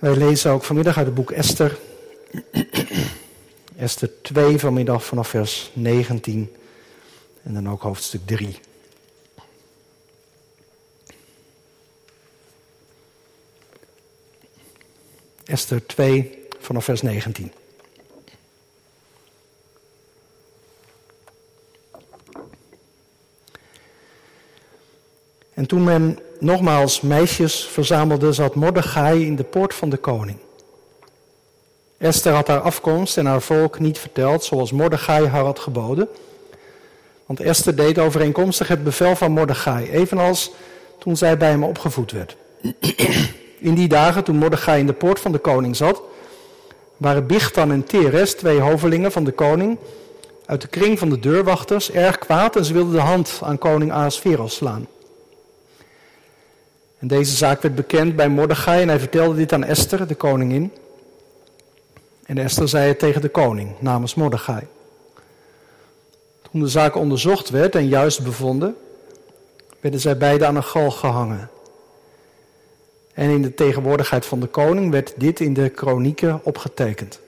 Wij lezen ook vanmiddag uit het boek Esther. Esther 2 vanmiddag vanaf vers 19 en dan ook hoofdstuk 3. Esther 2 vanaf vers 19. En toen men nogmaals meisjes verzamelde, zat Mordechai in de poort van de koning. Esther had haar afkomst en haar volk niet verteld zoals Mordechai haar had geboden. Want Esther deed overeenkomstig het bevel van Mordechai, evenals toen zij bij hem opgevoed werd. In die dagen, toen Mordechai in de poort van de koning zat, waren Bichtan en Teres, twee hovelingen van de koning, uit de kring van de deurwachters, erg kwaad en ze wilden de hand aan koning Ahasveros slaan. En deze zaak werd bekend bij Mordechai en hij vertelde dit aan Esther, de koningin. En Esther zei het tegen de koning namens Mordechai. Toen de zaak onderzocht werd en juist bevonden, werden zij beiden aan een galg gehangen. En in de tegenwoordigheid van de koning werd dit in de kronieken opgetekend.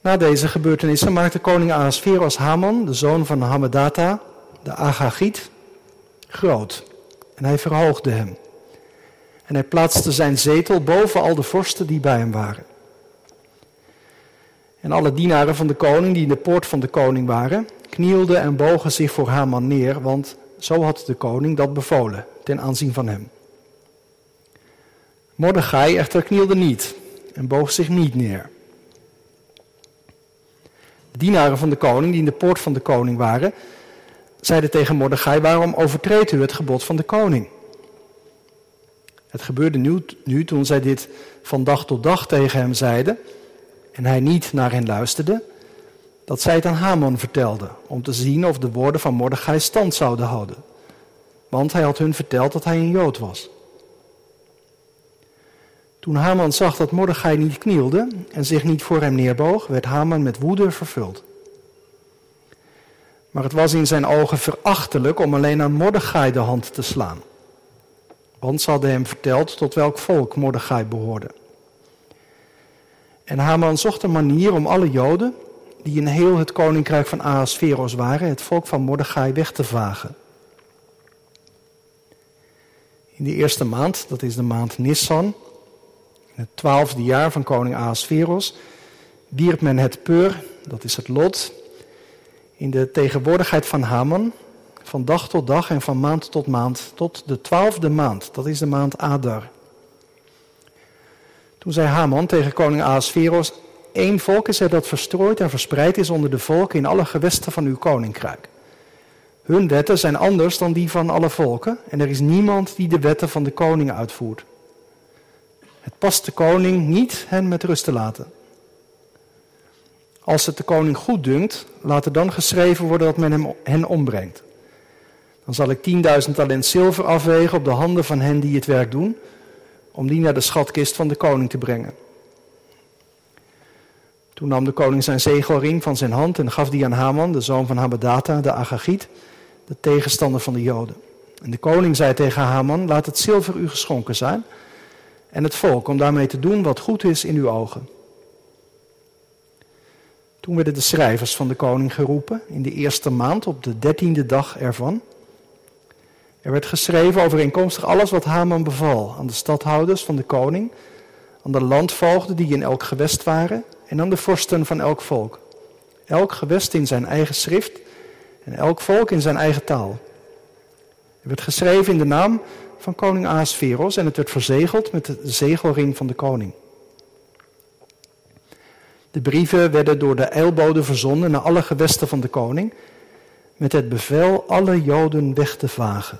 Na deze gebeurtenissen maakte koning Ahasveros Haman, de zoon van Hamedata, de Agagiet, groot. En hij verhoogde hem. En hij plaatste zijn zetel boven al de vorsten die bij hem waren. En alle dienaren van de koning die in de poort van de koning waren, knielden en bogen zich voor Haman neer, want zo had de koning dat bevolen ten aanzien van hem. Mordechai echter knielde niet en boog zich niet neer. De dienaren van de koning die in de poort van de koning waren, zeiden tegen Mordechai, waarom overtreedt u het gebod van de koning? Het gebeurde nu, toen zij dit van dag tot dag tegen hem zeiden en hij niet naar hen luisterde, dat zij het aan Haman vertelden om te zien of de woorden van Mordechai stand zouden houden. Want hij had hun verteld dat hij een Jood was. Toen Haman zag dat Mordechai niet knielde en zich niet voor hem neerboog, werd Haman met woede vervuld. Maar het was in zijn ogen verachtelijk om alleen aan Mordechai de hand te slaan. Want ze hadden hem verteld tot welk volk Mordechai behoorde. En Haman zocht een manier om alle Joden, die in heel het koninkrijk van Ahasveros waren, het volk van Mordechai weg te vagen. In de eerste maand, dat is de maand Nissan, in het twaalfde jaar van koning Ahasveros, wierp men het peur, dat is het lot, in de tegenwoordigheid van Haman, van dag tot dag en van maand tot maand, tot de twaalfde maand, dat is de maand Adar. Toen zei Haman tegen koning Ahasveros, één volk is er dat verstrooid en verspreid is onder de volken in alle gewesten van uw koninkrijk. Hun wetten zijn anders dan die van alle volken en er is niemand die de wetten van de koning uitvoert. Het past de koning niet hen met rust te laten. Als het de koning goed dunkt, laat er dan geschreven worden dat men hem, hen ombrengt. Dan zal ik 10.000 talent zilver afwegen op de handen van hen die het werk doen, om die naar de schatkist van de koning te brengen. Toen nam de koning zijn zegelring van zijn hand en gaf die aan Haman, de zoon van Habedata, de Agagiet, de tegenstander van de Joden. En de koning zei tegen Haman, laat het zilver u geschonken zijn en het volk om daarmee te doen wat goed is in uw ogen. Toen werden de schrijvers van de koning geroepen in de eerste maand op de dertiende dag ervan. Er werd geschreven overeenkomstig alles wat Haman beval aan de stadhouders van de koning, aan de landvoogden die in elk gewest waren en aan de vorsten van elk volk. Elk gewest in zijn eigen schrift en elk volk in zijn eigen taal. Er werd geschreven in de naam van koning Ahasveros en het werd verzegeld met de zegelring van de koning. De brieven werden door de eilbode verzonden naar alle gewesten van de koning, met het bevel alle Joden weg te vagen,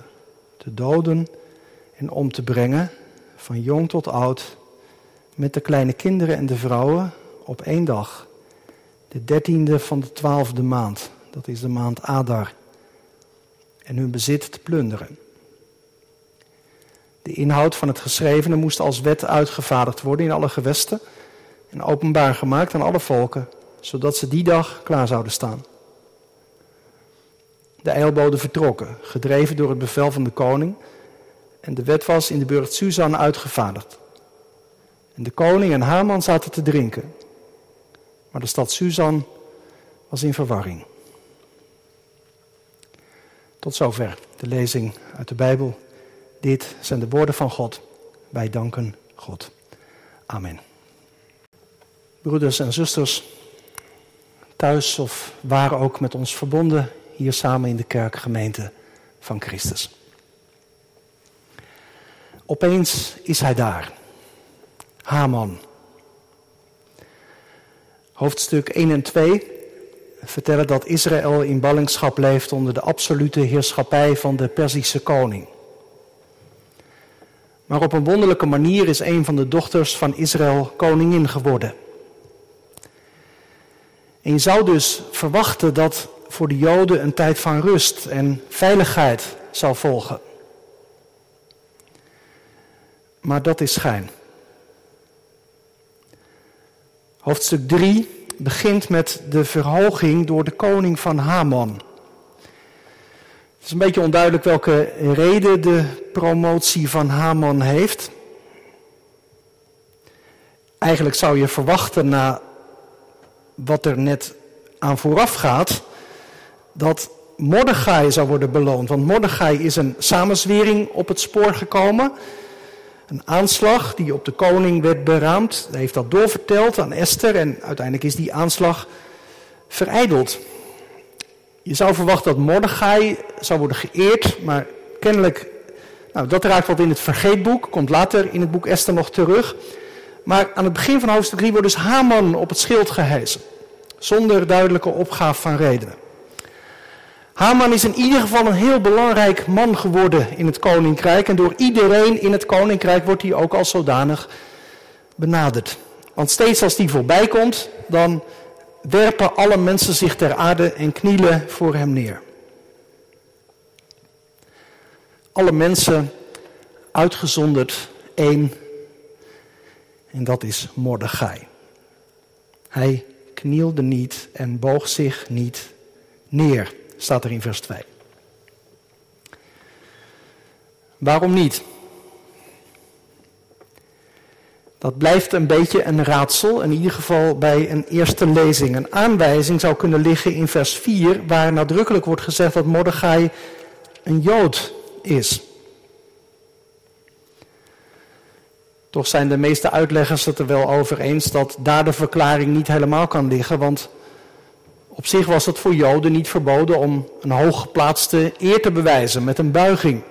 te doden en om te brengen, van jong tot oud, met de kleine kinderen en de vrouwen, op één dag, de dertiende van de twaalfde maand, dat is de maand Adar, en hun bezit te plunderen. De inhoud van het geschrevene moest als wet uitgevaardigd worden in alle gewesten en openbaar gemaakt aan alle volken, zodat ze die dag klaar zouden staan. De eilboden vertrokken, gedreven door het bevel van de koning, En de wet was in de burcht Suzan uitgevaardigd. En de koning en Haman zaten te drinken. Maar de stad Suzan was in verwarring. Tot zover de lezing uit de Bijbel. Dit zijn de woorden van God. Wij danken God. Amen. Broeders en zusters, thuis of waar ook met ons verbonden, hier samen in de kerkgemeente van Christus. Opeens is hij daar. Haman. Hoofdstuk 1 en 2 vertellen dat Israël in ballingschap leeft onder de absolute heerschappij van de Perzische koning. Maar op een wonderlijke manier is een van de dochters van Israël koningin geworden. En je zou dus verwachten dat voor de Joden een tijd van rust en veiligheid zal volgen. Maar dat is schijn. Hoofdstuk 3 begint met de verhoging door de koning van Haman. Het is een beetje onduidelijk welke reden de promotie van Haman heeft. Eigenlijk zou je verwachten na wat er net aan vooraf gaat, dat Mordechai zou worden beloond. Want Mordechai is een samenzwering op het spoor gekomen. Een aanslag die op de koning werd beraamd. Hij heeft dat doorverteld aan Esther en uiteindelijk is die aanslag vereideld. Je zou verwachten dat Mordechai zou worden geëerd, maar kennelijk, nou, dat raakt wat in het vergeetboek, komt later in het boek Esther nog terug. Maar aan het begin van hoofdstuk 3 wordt dus Haman op het schild gehezen, zonder duidelijke opgave van redenen. Haman is in ieder geval een heel belangrijk man geworden in het koninkrijk. En door iedereen in het koninkrijk wordt hij ook als zodanig benaderd. Want steeds als die voorbij komt, dan werpen alle mensen zich ter aarde en knielen voor hem neer. Alle mensen uitgezonderd één, en dat is Mordechai. Hij knielde niet en boog zich niet neer staat er in vers 2. Waarom niet? Dat blijft een beetje een raadsel, in ieder geval bij een eerste lezing. Een aanwijzing zou kunnen liggen in vers 4, waar nadrukkelijk wordt gezegd dat Mordechai een Jood is. Toch zijn de meeste uitleggers het er wel over eens dat daar de verklaring niet helemaal kan liggen, want op zich was het voor Joden niet verboden om een hooggeplaatste eer te bewijzen met een buiging.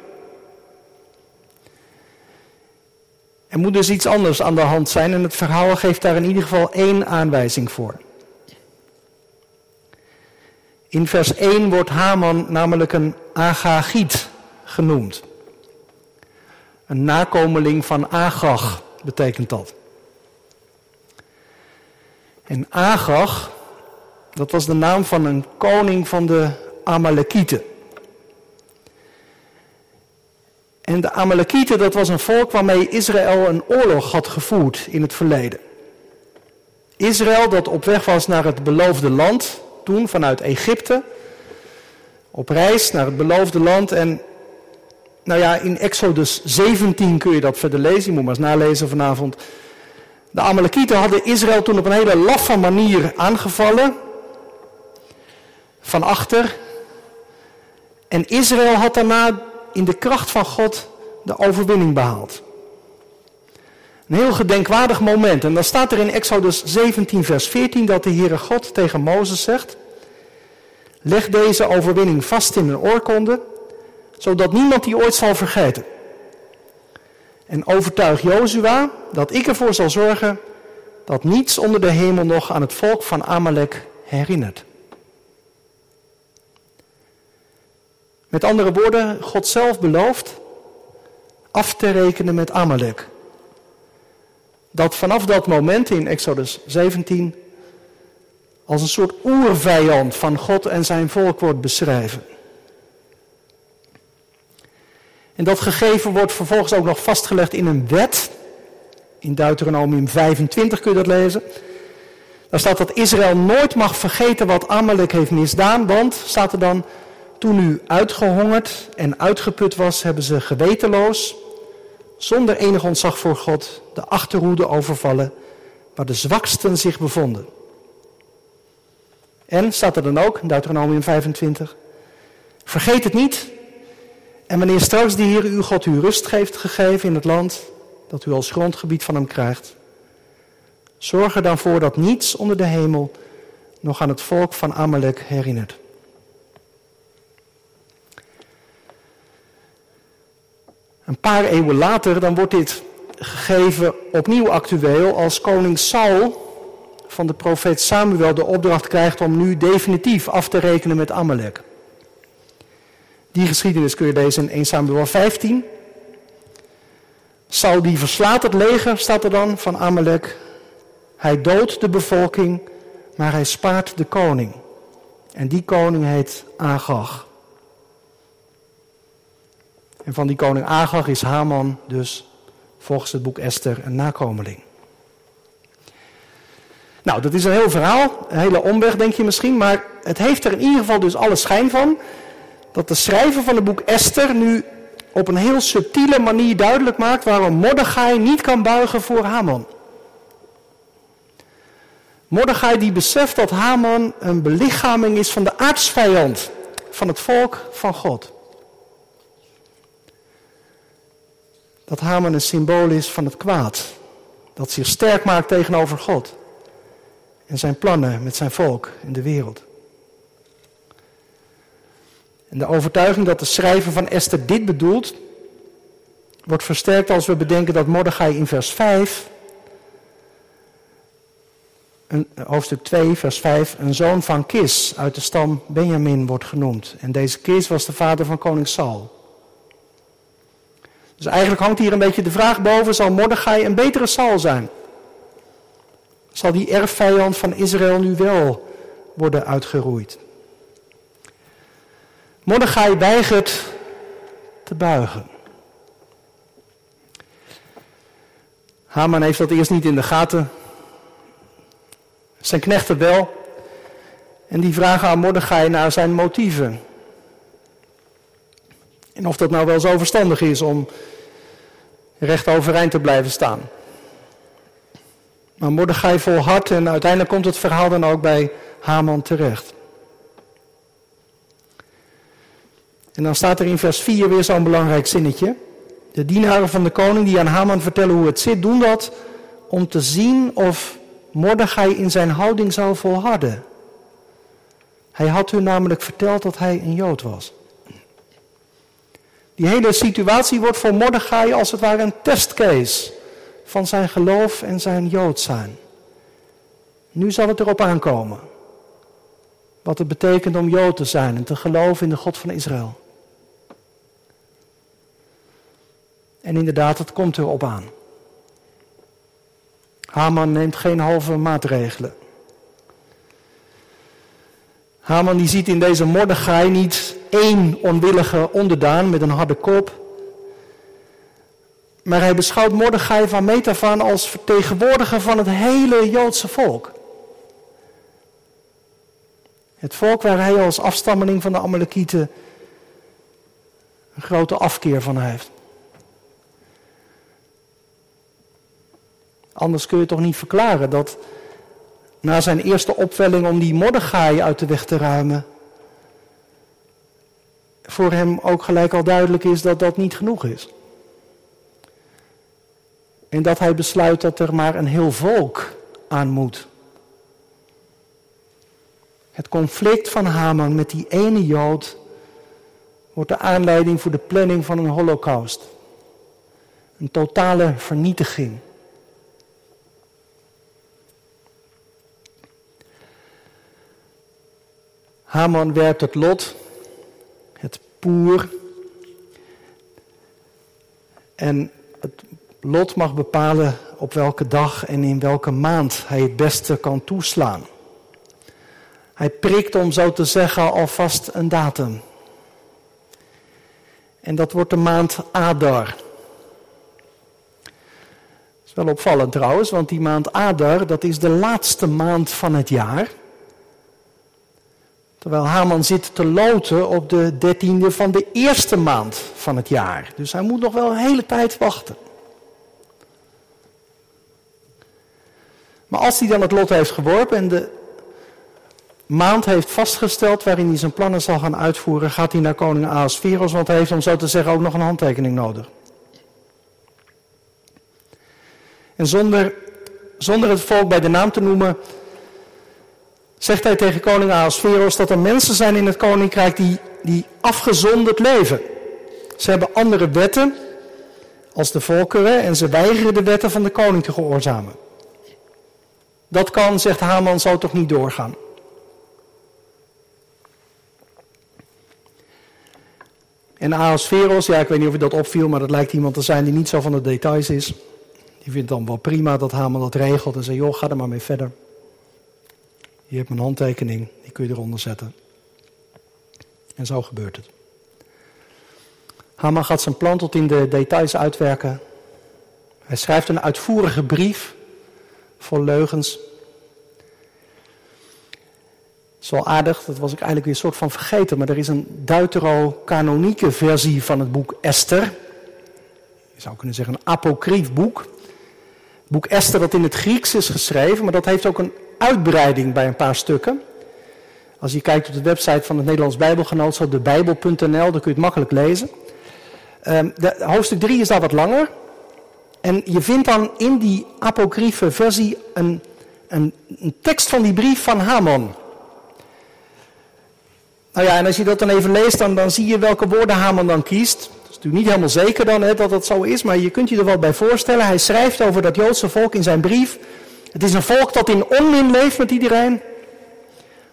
Er moet dus iets anders aan de hand zijn en het verhaal geeft daar in ieder geval één aanwijzing voor. In vers 1 wordt Haman namelijk een Agagiet genoemd. Een nakomeling van Agag betekent dat. En Agag dat was de naam van een koning van de Amalekieten. En de Amalekieten, dat was een volk waarmee Israël een oorlog had gevoerd in het verleden. Israël dat op weg was naar het beloofde land, toen vanuit Egypte, op reis naar het beloofde land. En nou ja, in Exodus 17 kun je dat verder lezen, je moet maar eens nalezen vanavond. De Amalekieten hadden Israël toen op een hele laffe manier aangevallen van achter. En Israël had daarna in de kracht van God de overwinning behaald. Een heel gedenkwaardig moment. En dan staat er in Exodus 17, vers 14 dat de Heere God tegen Mozes zegt: Leg deze overwinning vast in een oorkonde, zodat niemand die ooit zal vergeten. En overtuig Jozua dat ik ervoor zal zorgen dat niets onder de hemel nog aan het volk van Amalek herinnert. Met andere woorden, God zelf belooft af te rekenen met Amalek. Dat vanaf dat moment in Exodus 17 als een soort oervijand van God en zijn volk wordt beschreven. En dat gegeven wordt vervolgens ook nog vastgelegd in een wet. In Deuteronomium 25 kun je dat lezen. Daar staat dat Israël nooit mag vergeten wat Amalek heeft misdaan, want, staat er dan, toen u uitgehongerd en uitgeput was, hebben ze gewetenloos zonder enig ontzag voor God, de achterhoede overvallen waar de zwaksten zich bevonden. En, staat er dan ook, in Deuteronomium 25, vergeet het niet. En wanneer straks de Heer uw God u rust heeft gegeven in het land dat u als grondgebied van hem krijgt, zorg er dan voor dat niets onder de hemel nog aan het volk van Amalek herinnert. Een paar eeuwen later dan wordt dit gegeven opnieuw actueel als koning Saul van de profeet Samuel de opdracht krijgt om nu definitief af te rekenen met Amalek. Die geschiedenis kun je lezen in 1 Samuel 15. Saul die verslaat het leger, staat er dan, van Amalek. Hij doodt de bevolking, maar hij spaart de koning. En die koning heet Agag. En van die koning Agag is Haman dus volgens het boek Esther een nakomeling. Nou, dat is een heel verhaal, een hele omweg denk je misschien, maar het heeft er in ieder geval dus alle schijn van dat de schrijver van het boek Esther nu op een heel subtiele manier duidelijk maakt waarom Mordechai niet kan buigen voor Haman. Mordechai die beseft dat Haman een belichaming is van de aardsvijand van het volk van God. Dat Haman een symbool is van het kwaad, dat zich sterk maakt tegenover God en zijn plannen met zijn volk in de wereld. En de overtuiging dat de schrijver van Esther dit bedoelt, wordt versterkt als we bedenken dat Mordechai in vers 5, een, hoofdstuk 2, vers 5, een zoon van Kis uit de stam Benjamin wordt genoemd. En deze Kis was de vader van koning Saul. Dus eigenlijk hangt hier een beetje de vraag boven, zal Mordechai een betere Saul zijn? Zal die erfvijand van Israël nu wel worden uitgeroeid? Mordechai weigert te buigen. Haman heeft dat eerst niet in de gaten. Zijn knechten wel. En die vragen aan Mordechai naar zijn motieven. En of dat nou wel zo verstandig is om recht overeind te blijven staan. Maar Mordechai volhardt en uiteindelijk komt het verhaal dan ook bij Haman terecht. En dan staat er in vers 4 weer zo'n belangrijk zinnetje. De dienaren van de koning die aan Haman vertellen hoe het zit, doen dat om te zien of Mordechai in zijn houding zou volharden. Hij had hun namelijk verteld dat hij een Jood was. Die hele situatie wordt voor Mordechai als het ware een testcase van zijn geloof en zijn Jood zijn. Nu zal het erop aankomen. Wat het betekent om Jood te zijn en te geloven in de God van Israël. En inderdaad, het komt erop aan. Haman neemt geen halve maatregelen. Haman die ziet in deze Mordechai niet één onwillige onderdaan met een harde kop. Maar hij beschouwt Mordechai van Metafaan als vertegenwoordiger van het hele Joodse volk. Het volk waar hij als afstammeling van de Amalekieten een grote afkeer van heeft. Anders kun je toch niet verklaren dat na zijn eerste opwelling om die Mordechai uit de weg te ruimen, voor hem ook gelijk al duidelijk is dat dat niet genoeg is. En dat hij besluit dat er maar een heel volk aan moet. Het conflict van Haman met die ene Jood wordt de aanleiding voor de planning van een holocaust. Een totale vernietiging. Haman werpt het lot, het poer. En het lot mag bepalen op welke dag en in welke maand hij het beste kan toeslaan. Hij prikt, om zo te zeggen, alvast een datum. En dat wordt de maand Adar. Dat is wel opvallend trouwens, want die maand Adar, dat is de laatste maand van het jaar. Terwijl Haman zit te loten op de dertiende van de eerste maand van het jaar. Dus hij moet nog wel een hele tijd wachten. Maar als hij dan het lot heeft geworpen en de maand heeft vastgesteld waarin hij zijn plannen zal gaan uitvoeren, gaat hij naar koning Ahasveros, want hij heeft om zo te zeggen ook nog een handtekening nodig. En zonder, zonder het volk bij de naam te noemen, zegt hij tegen koning Ahasveros dat er mensen zijn in het koninkrijk die, die afgezonderd leven. Ze hebben andere wetten als de volkeren en ze weigeren de wetten van de koning te gehoorzamen. Dat kan, zegt Haman, zo toch niet doorgaan. En Ahasveros, ja, ik weet niet of je dat opviel, maar dat lijkt iemand te zijn die niet zo van de details is. Die vindt dan wel prima dat Haman dat regelt en zegt, joh, ga er maar mee verder. Je hebt mijn handtekening, die kun je eronder zetten. En zo gebeurt het. Haman gaat zijn plan tot in de details uitwerken. Hij schrijft een uitvoerige brief vol leugens. Zo aardig, dat was ik eigenlijk weer een soort van vergeten, maar er is een deuterocanonieke versie van het boek Esther. Je zou kunnen zeggen een apocryf boek. Het boek Esther dat in het Grieks is geschreven, maar dat heeft ook een uitbreiding bij een paar stukken. Als je kijkt op de website van het Nederlands Bijbelgenootschap, de bijbel.nl, dan kun je het makkelijk lezen. Ehm, de, hoofdstuk 3 is daar wat langer. En je vindt dan in die apocryfe versie een, een, een tekst van die brief van Haman. Nou ja, en als je dat dan even leest, dan, dan zie je welke woorden Haman dan kiest. Dat is natuurlijk niet helemaal zeker dan hè, dat dat zo is, maar je kunt je er wel bij voorstellen. Hij schrijft over dat Joodse volk in zijn brief. Het is een volk dat in onmin leeft met iedereen.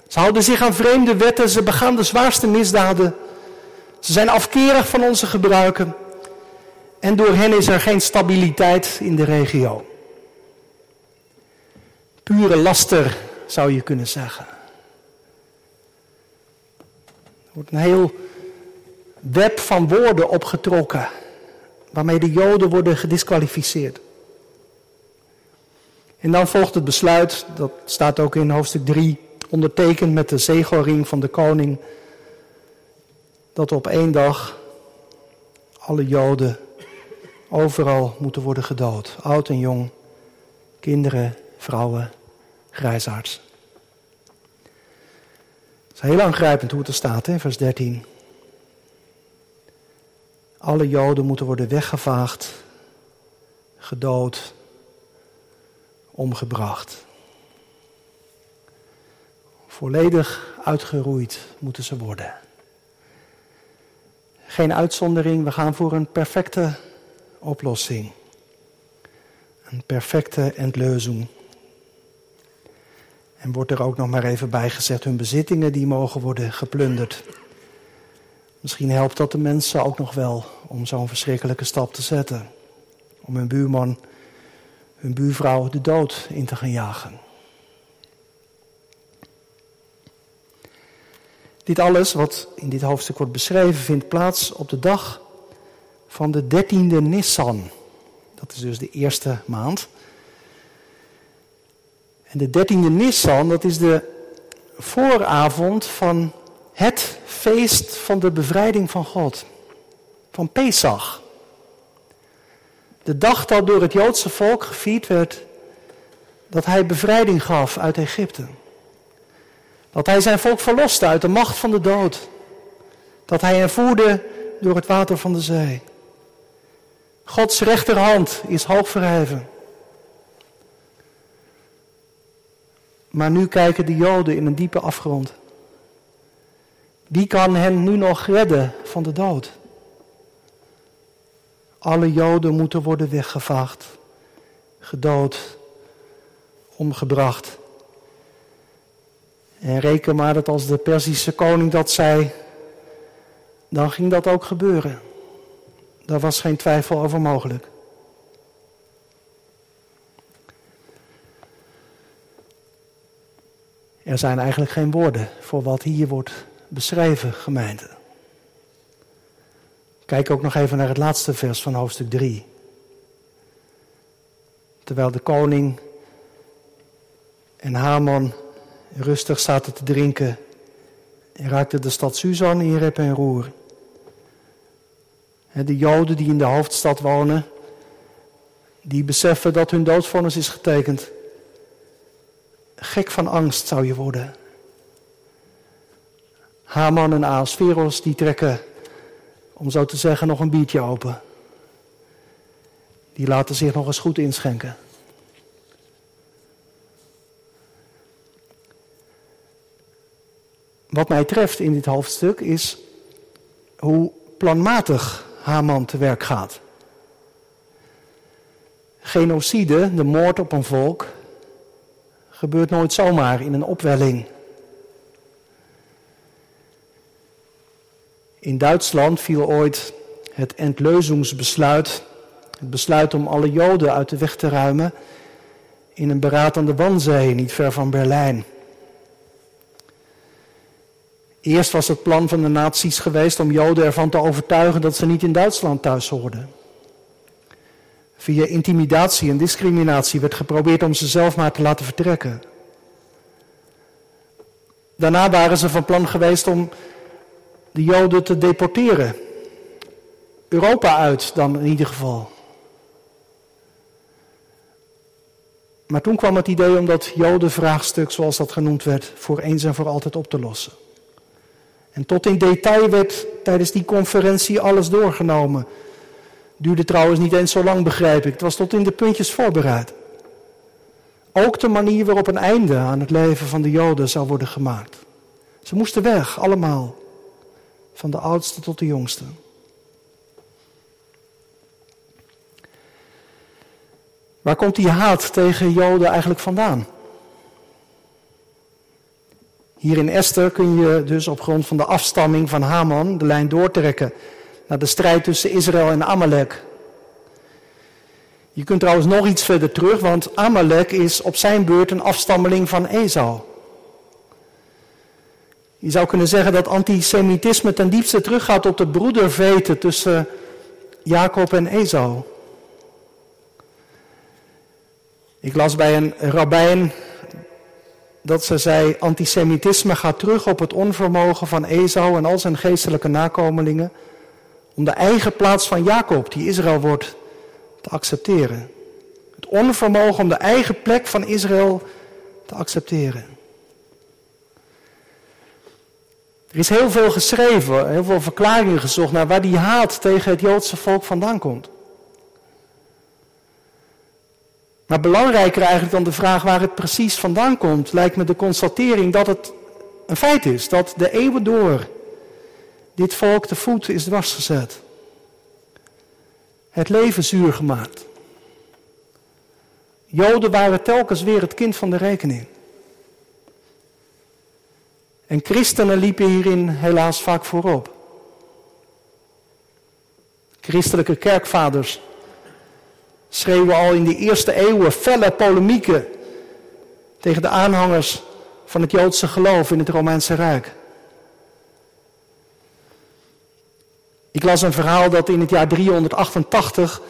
Ze houden zich aan vreemde wetten, ze begaan de zwaarste misdaden. Ze zijn afkerig van onze gebruiken. En door hen is er geen stabiliteit in de regio. Pure laster, zou je kunnen zeggen. Er wordt een heel web van woorden opgetrokken, waarmee de Joden worden gedisqualificeerd. En dan volgt het besluit, dat staat ook in hoofdstuk 3, ondertekend met de zegelring van de koning, dat op één dag alle Joden overal moeten worden gedood. Oud en jong, kinderen, vrouwen, grijsaards. Het is heel aangrijpend hoe het er staat, hè, vers 13. Alle Joden moeten worden weggevaagd, gedood, omgebracht. Volledig uitgeroeid moeten ze worden. Geen uitzondering, we gaan voor een perfecte oplossing. Een perfecte entlözing. En wordt er ook nog maar even bij gezegd, hun bezittingen die mogen worden geplunderd. Misschien helpt dat de mensen ook nog wel om zo'n verschrikkelijke stap te zetten. Om hun buurman, hun buurvrouw de dood in te gaan jagen. Dit alles wat in dit hoofdstuk wordt beschreven vindt plaats op de dag van de dertiende Nissan. Dat is dus de eerste maand. En de dertiende Nissan, dat is de vooravond van het feest van de bevrijding van God. Van Pesach. De dag dat door het Joodse volk gevierd werd dat hij bevrijding gaf uit Egypte. Dat hij zijn volk verloste uit de macht van de dood. Dat hij hen voerde door het water van de zee. Gods rechterhand is hoog verheven. Maar nu kijken de Joden in een diepe afgrond. Wie kan hen nu nog redden van de dood? Alle Joden moeten worden weggevaagd, gedood, omgebracht. En reken maar dat als de Perzische koning dat zei, dan ging dat ook gebeuren. Daar was geen twijfel over mogelijk. Er zijn eigenlijk geen woorden voor wat hier wordt beschreven, gemeente. Kijk ook nog even naar het laatste vers van hoofdstuk 3. Terwijl de koning en Haman rustig zaten te drinken, raakte de stad Suzan in rep en roer. De Joden die in de hoofdstad wonen, die beseffen dat hun doodvonnis is getekend. Gek van angst zou je worden. Haman en Aasveros die trekken, om zo te zeggen, nog een biertje open. Die laten zich nog eens goed inschenken. Wat mij treft in dit hoofdstuk is hoe planmatig Haman te werk gaat. Genocide, de moord op een volk, gebeurt nooit zomaar in een opwelling. In Duitsland viel ooit het Entleuzungsbesluit, het besluit om alle Joden uit de weg te ruimen, in een beraad aan de Wanzee, niet ver van Berlijn. Eerst was het plan van de nazi's geweest om Joden ervan te overtuigen dat ze niet in Duitsland thuis hoorden. Via intimidatie en discriminatie werd geprobeerd om ze zelf maar te laten vertrekken. Daarna waren ze van plan geweest om de Joden te deporteren. Europa uit dan in ieder geval. Maar toen kwam het idee om dat Jodenvraagstuk, zoals dat genoemd werd, voor eens en voor altijd op te lossen. En tot in detail werd tijdens die conferentie alles doorgenomen. Duurde trouwens niet eens zo lang, begrijp ik. Het was tot in de puntjes voorbereid. Ook de manier waarop een einde aan het leven van de Joden zou worden gemaakt. Ze moesten weg, allemaal. Van de oudste tot de jongste. Waar komt die haat tegen Joden eigenlijk vandaan? Hier in Esther kun je dus op grond van de afstamming van Haman de lijn doortrekken naar de strijd tussen Israël en Amalek. Je kunt trouwens nog iets verder terug, want Amalek is op zijn beurt een afstammeling van Esau. Je zou kunnen zeggen dat antisemitisme ten diepste teruggaat op de broederveten tussen Jacob en Esau. Ik las bij een rabbijn dat ze zei, antisemitisme gaat terug op het onvermogen van Esau en al zijn geestelijke nakomelingen om de eigen plaats van Jacob, die Israël wordt, te accepteren. Het onvermogen om de eigen plek van Israël te accepteren. Er is heel veel geschreven, heel veel verklaringen gezocht naar waar die haat tegen het Joodse volk vandaan komt. Maar belangrijker eigenlijk dan de vraag waar het precies vandaan komt, lijkt me de constatering dat het een feit is. Dat de eeuwen door dit volk de voet is dwarsgezet. Het leven zuur gemaakt. Joden waren telkens weer het kind van de rekening. En christenen liepen hierin helaas vaak voorop. Christelijke kerkvaders schreeuwen al in de eerste eeuwen felle polemieken tegen de aanhangers van het Joodse geloof in het Romeinse Rijk. Ik las een verhaal dat in het jaar 388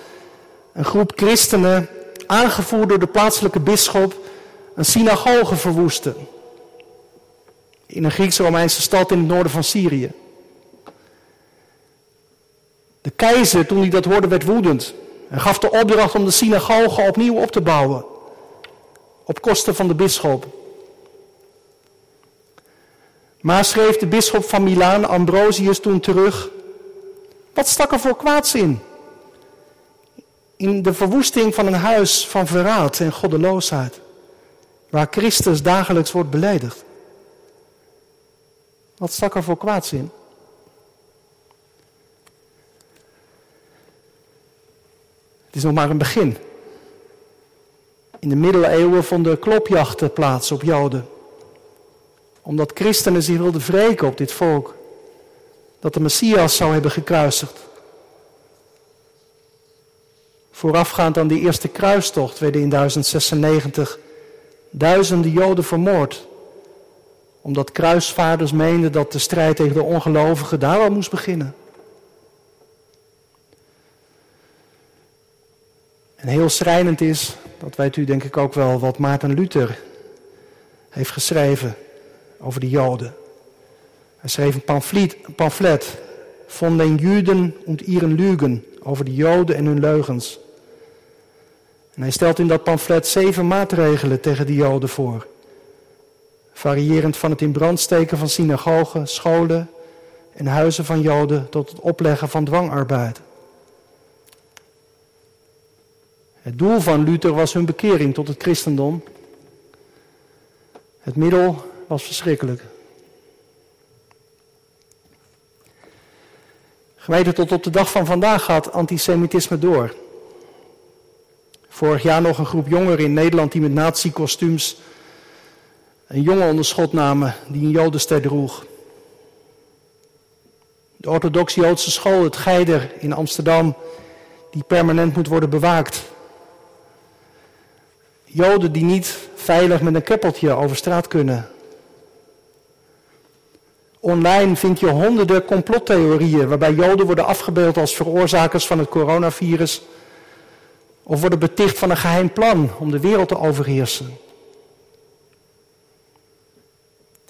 een groep christenen, aangevoerd door de plaatselijke bisschop, een synagoge verwoestte. In een Grieks-Romeinse stad in het noorden van Syrië. De keizer, toen hij dat hoorde, werd woedend. En gaf de opdracht om de synagoge opnieuw op te bouwen. Op kosten van de bisschop. Maar schreef de bisschop van Milaan, Ambrosius, toen terug. Wat stak er voor kwaads in? In de verwoesting van een huis van verraad en goddeloosheid. Waar Christus dagelijks wordt beledigd. Wat stak er voor kwaads in? Het is nog maar een begin. In de middeleeuwen vonden klopjachten plaats op Joden. Omdat christenen zich wilden wreken op dit volk. Dat de Messias zou hebben gekruisigd. Voorafgaand aan die eerste kruistocht werden in 1096 duizenden Joden vermoord. Omdat kruisvaarders meenden dat de strijd tegen de ongelovigen daar al moest beginnen. En heel schrijnend is, dat weet u denk ik ook wel, wat Maarten Luther heeft geschreven over de Joden. Hij schreef een pamflet, een pamflet von den Juden und ihren Lügen, over de Joden en hun leugens. En hij stelt in dat pamflet zeven maatregelen tegen de Joden voor. Variërend van het in brand steken van synagogen, scholen en huizen van Joden tot het opleggen van dwangarbeid. Het doel van Luther was hun bekering tot het christendom. Het middel was verschrikkelijk. Gemeente, tot op de dag van vandaag gaat antisemitisme door. Vorig jaar nog een groep jongeren in Nederland die met nazi-kostuums een jongen onder schot namen die een jodenster droeg. De orthodoxe Joodse school, het Geider in Amsterdam, die permanent moet worden bewaakt. Joden die niet veilig met een keppeltje over straat kunnen. Online vind je honderden complottheorieën waarbij Joden worden afgebeeld als veroorzakers van het coronavirus of worden beticht van een geheim plan om de wereld te overheersen.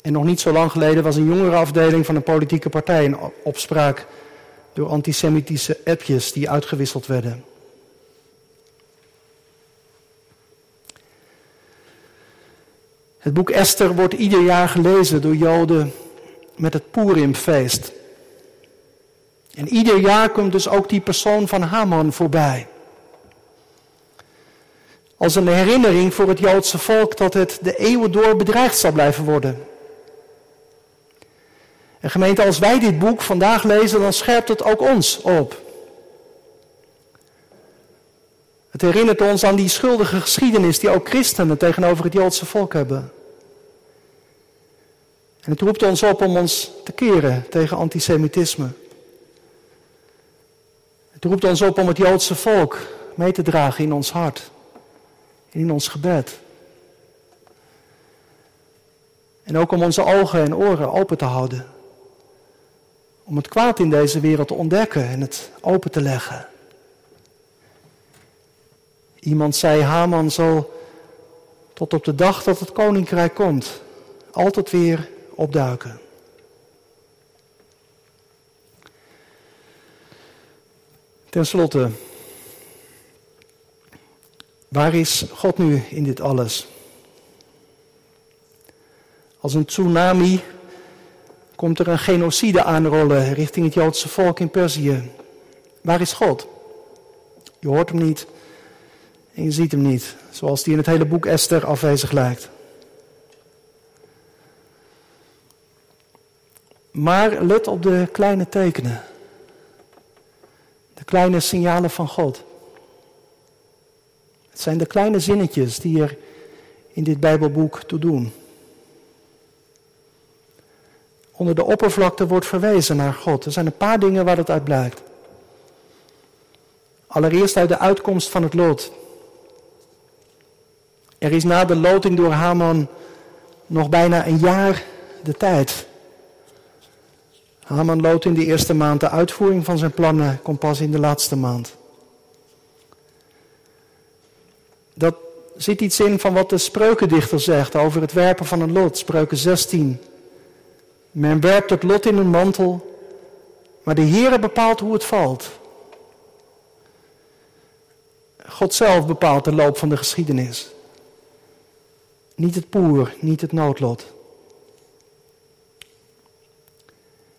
En nog niet zo lang geleden was een jongere afdeling van een politieke partij in opspraak door antisemitische appjes die uitgewisseld werden. Het boek Esther wordt ieder jaar gelezen door Joden met het Purimfeest. En ieder jaar komt dus ook die persoon van Haman voorbij. Als een herinnering voor het Joodse volk dat het de eeuwen door bedreigd zal blijven worden. En gemeente, als wij dit boek vandaag lezen, dan scherpt het ook ons op. Het herinnert ons aan die schuldige geschiedenis die ook christenen tegenover het Joodse volk hebben. En het roept ons op om ons te keren tegen antisemitisme. Het roept ons op om het Joodse volk mee te dragen in ons hart, in ons gebed. En ook om onze ogen en oren open te houden. Om het kwaad in deze wereld te ontdekken en het open te leggen. Iemand zei, Haman zal tot op de dag dat het koninkrijk komt, altijd weer opduiken. Ten slotte, waar is God nu in dit alles? Als een tsunami komt er een genocide aanrollen richting het Joodse volk in Perzië. Waar is God? Je hoort hem niet en je ziet hem niet, zoals die in het hele boek Esther afwezig lijkt. Maar let op de kleine tekenen. De kleine signalen van God. Het zijn de kleine zinnetjes die er in dit Bijbelboek toe doen. Onder de oppervlakte wordt verwezen naar God. Er zijn een paar dingen waar het uit blijkt. Allereerst uit de uitkomst van het lot. Er is na de loting door Haman nog bijna een jaar de tijd Haman loodt in de eerste maand. De uitvoering van zijn plannen komt pas in de laatste maand. Dat zit iets in van wat de spreukendichter zegt over het werpen van een lot. Spreuken 16. Men werpt het lot in een mantel, maar de Heere bepaalt hoe het valt. God zelf bepaalt de loop van de geschiedenis. Niet het poer, niet het noodlot.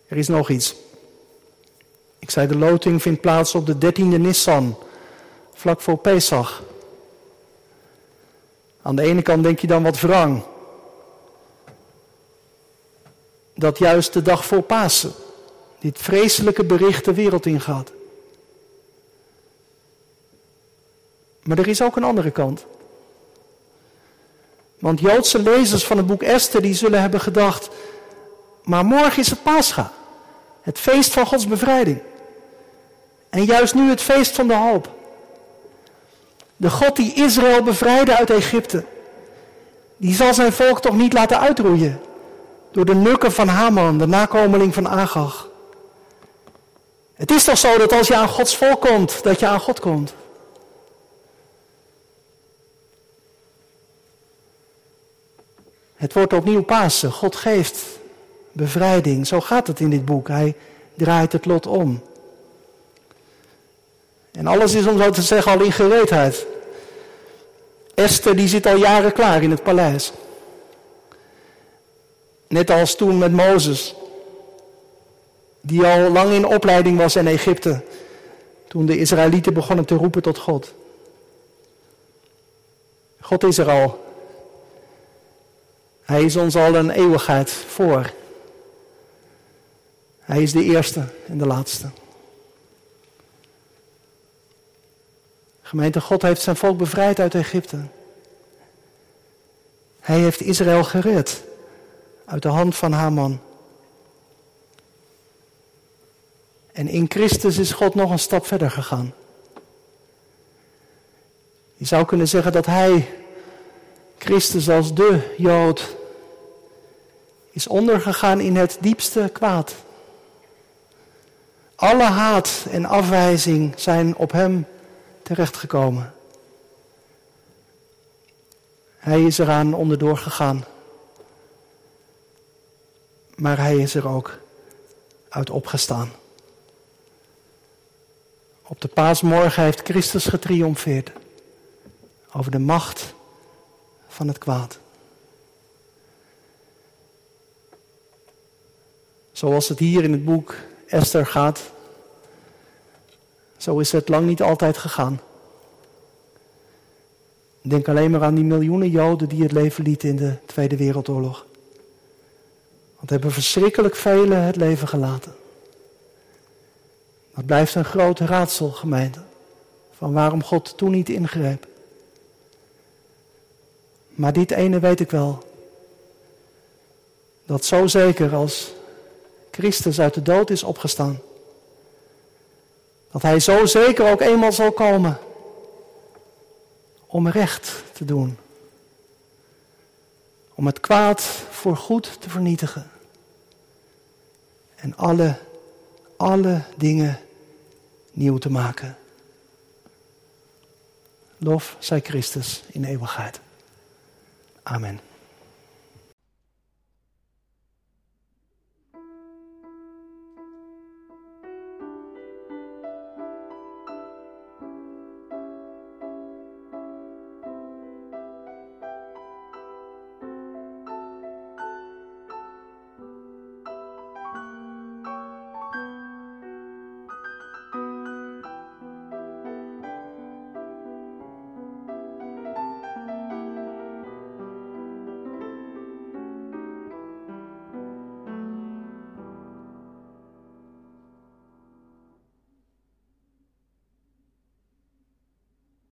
Er is nog iets. Ik zei, de loting vindt plaats op de 13e Nissan, vlak voor Pesach. Aan de ene kant denk je dan wat wrang. Dat juist de dag voor Pasen dit vreselijke bericht de wereld ingaat. Maar er is ook een andere kant. Want Joodse lezers van het boek Esther die zullen hebben gedacht, maar morgen is het Pascha. Het feest van Gods bevrijding. En juist nu het feest van de hoop. De God die Israël bevrijdde uit Egypte. Die zal zijn volk toch niet laten uitroeien. Door de nukken van Haman, de nakomeling van Agag. Het is toch zo dat als je aan Gods volk komt, dat je aan God komt. Het wordt opnieuw Pasen. God geeft bevrijding. Zo gaat het in dit boek. Hij draait het lot om. En alles is om zo te zeggen al in gereedheid. Esther die zit al jaren klaar in het paleis. Net als toen met Mozes, die al lang in opleiding was in Egypte, toen de Israëlieten begonnen te roepen tot God. God is er al. Hij is ons al een eeuwigheid voor. Hij is de eerste en de laatste. Gemeente, God heeft zijn volk bevrijd uit Egypte. Hij heeft Israël gered uit de hand van Haman. En in Christus is God nog een stap verder gegaan. Je zou kunnen zeggen dat Hij, Christus als de Jood, is ondergegaan in het diepste kwaad. Alle haat en afwijzing zijn op Hem terechtgekomen. Hij is eraan onderdoor gegaan. Maar hij is er ook uit opgestaan. Op de paasmorgen heeft Christus getriomfeerd over de macht van het kwaad. Zoals het hier in het boek Esther gaat, zo is het lang niet altijd gegaan. Denk alleen maar aan die miljoenen Joden die het leven lieten in de Tweede Wereldoorlog. Want hebben verschrikkelijk velen het leven gelaten. Dat blijft een groot raadsel, gemeente. Van waarom God toen niet ingreep. Maar dit ene weet ik wel. Dat zo zeker als Christus uit de dood is opgestaan. Dat hij zo zeker ook eenmaal zal komen om recht te doen. Om het kwaad voor goed te vernietigen. En alle, alle dingen nieuw te maken. Lof zij Christus in eeuwigheid. Amen.